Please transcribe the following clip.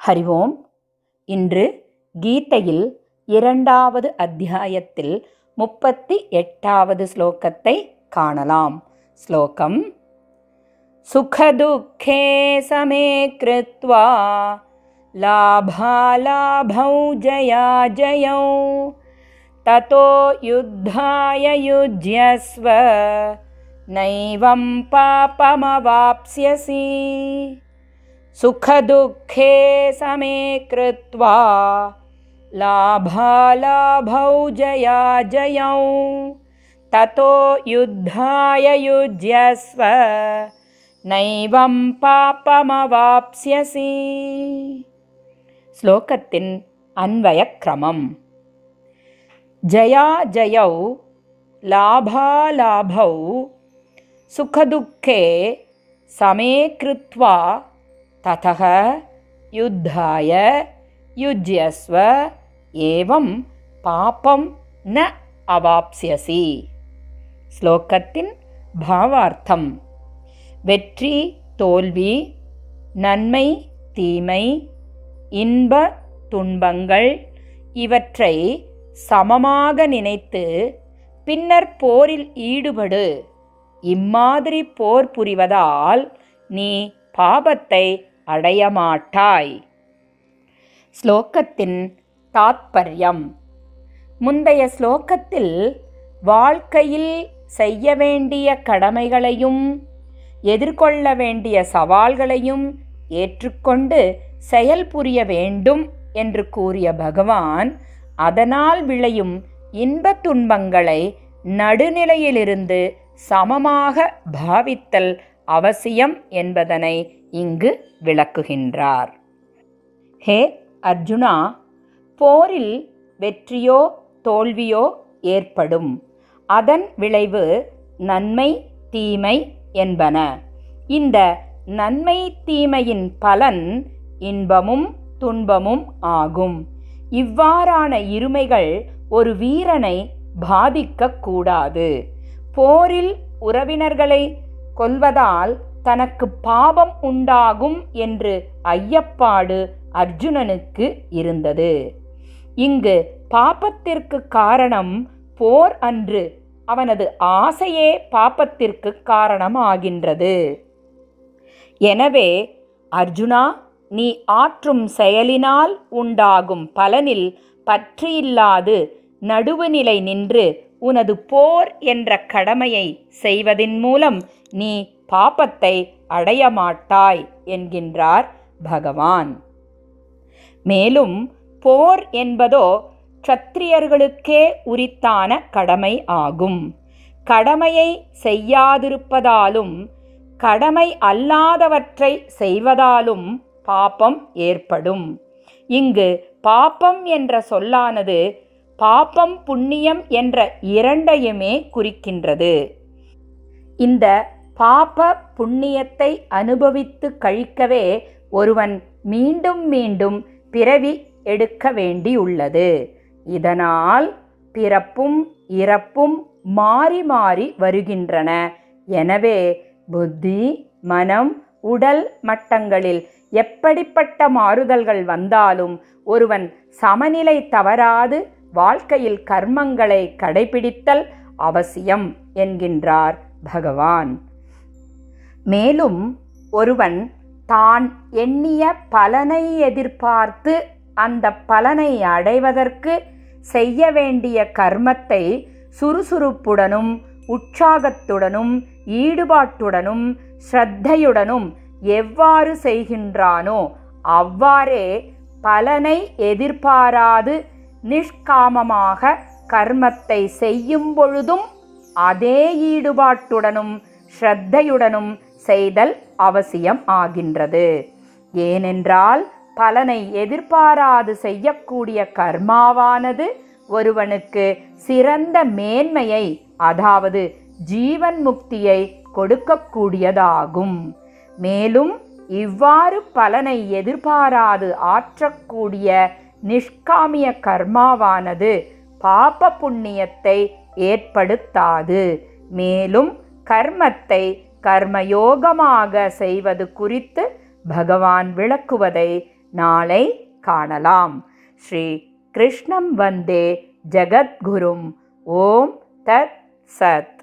ஹரி ஓம் இன்று கீதையில் இரண்டாவது அத்தியாயத்தில் முப்பத்தி எட்டாவது ஸ்லோகத்தை காணலாம் ஸ்லோகம் சுகதுக்கே சமே கிருத்வா लाभालाभौ जयाजयौ ततो युद्धाय युज्यस्व नैवं पापमवाप्स्यसि सुखदुःखे समे कृत्वा लाभालाभौ जयाजयौ ततो युद्धाय युज्यस्व नैवं पापमवाप्स्यसि ஸ்லோகத்தின் அன்வயக்கிரமம் ஜயா ஜயௌ லாபாலாபௌ சுகதுக்கே சமே கிருத்வா ததக யுத்தாய யுஜ்யஸ்வ ஏவம் பாபம் ந அவாப்ஸ்யசி ஸ்லோகத்தின் பாவார்த்தம் வெற்றி தோல்வி நன்மை தீமை இன்ப துன்பங்கள் இவற்றை சமமாக நினைத்து பின்னர் போரில் ஈடுபடு இம்மாதிரி போர் புரிவதால் நீ பாபத்தை அடையமாட்டாய். ஸ்லோகத்தின் தாத்பரியம். முந்தைய ஸ்லோகத்தில் வாழ்க்கையில் செய்ய வேண்டிய கடமைகளையும் எதிர்கொள்ள வேண்டிய சவால்களையும் ஏற்றுக்கொண்டு செயல் புரிய வேண்டும் என்று கூறிய பகவான் அதனால் விளையும் இன்பத் துன்பங்களை நடுநிலையிலிருந்து சமமாக பாவித்தல் அவசியம் என்பதனை இங்கு விளக்குகின்றார். ஹே அர்ஜுனா போரில் வெற்றியோ தோல்வியோ ஏற்படும். அதன் விளைவு நன்மை தீமை என்பன. இந்த நன்மை தீமையின் பலன் இன்பமும் துன்பமும் ஆகும். இவ்வாறான இருமைகள் ஒரு வீரனை பாதிக்கக்கூடாது. போரில் உறவினர்களை கொல்வதால் தனக்கு பாபம் உண்டாகும் என்று ஐயப்பாடு அர்ஜுனனுக்கு இருந்தது. இங்கு பாப்பத்திற்கு காரணம் போர் அன்று அவனது ஆசையே பாப்பத்திற்கு காரணமாகின்றது. எனவே அர்ஜுனா நீ ஆற்றும் செயலினால் உண்டாகும் பலனில் பற்றியில்லாது நடுவுநிலை நின்று உனது போர் என்ற கடமையை செய்வதின் மூலம் நீ பாப்பத்தை அடையமாட்டாய் என்கின்றார் பகவான். மேலும் போர் என்பதோ க்ஷத்திரியர்களுக்கே உரித்தான கடமை ஆகும். கடமையை செய்யாதிருப்பதாலும் கடமை அல்லாதவற்றை செய்வதாலும் பாப்பம் ஏற்படும். இங்கு பாப்பம் என்ற சொல்லானது பாப்பம் புண்ணியம் என்ற இரண்டையுமே குறிக்கின்றது. இந்த பாப புண்ணியத்தை அனுபவித்து கழிக்கவே ஒருவன் மீண்டும் மீண்டும் பிறவி எடுக்க வேண்டியுள்ளது. இதனால் பிறப்பும் இறப்பும் மாறி மாறி வருகின்றன. எனவே புத்தி மனம் உடல் மட்டங்களில் எப்படிப்பட்ட மாறுதல்கள் வந்தாலும் ஒருவன் சமநிலை தவறாது வாழ்க்கையில் கர்மங்களை கடைபிடித்தல் அவசியம் என்கின்றார் பகவான். மேலும் ஒருவன் தான் எண்ணிய பலனை எதிர்பார்த்து அந்த பலனை அடைவதற்கு செய்ய வேண்டிய கர்மத்தை சுறுசுறுப்புடனும் உற்சாகத்துடனும் ஈடுபாட்டுடனும் ஸ்ரத்தையுடனும் எவ்வாறு செய்கின்றானோ அவ்வாறே பலனை எதிர்பாராது நிஷ்காமமாக கர்மத்தை செய்யும் பொழுதும் அதே ஈடுபாட்டுடனும் ஸ்ரத்தையுடனும் செய்தல் அவசியம் ஆகின்றது. ஏனென்றால் பலனை எதிர்பாராது செய்யக்கூடிய கர்மாவானது ஒருவனுக்கு சிறந்த மேன்மையை அதாவது ஜீவன் முக்தியை கொடுக்கக்கூடியதாகும். மேலும் இவ்வாறு பலனை எதிர்பாராது ஆற்றக்கூடிய நிஷ்காமிய கர்மாவானது பாப புண்ணியத்தை ஏற்படுத்தாது. மேலும் கர்மத்தை கர்மயோகமாக செய்வது குறித்து பகவான் விளக்குவதை நாளை காணலாம். ஸ்ரீ கிருஷ்ணம் வந்தே ஜகத்குரும். ஓம் தத் சத்.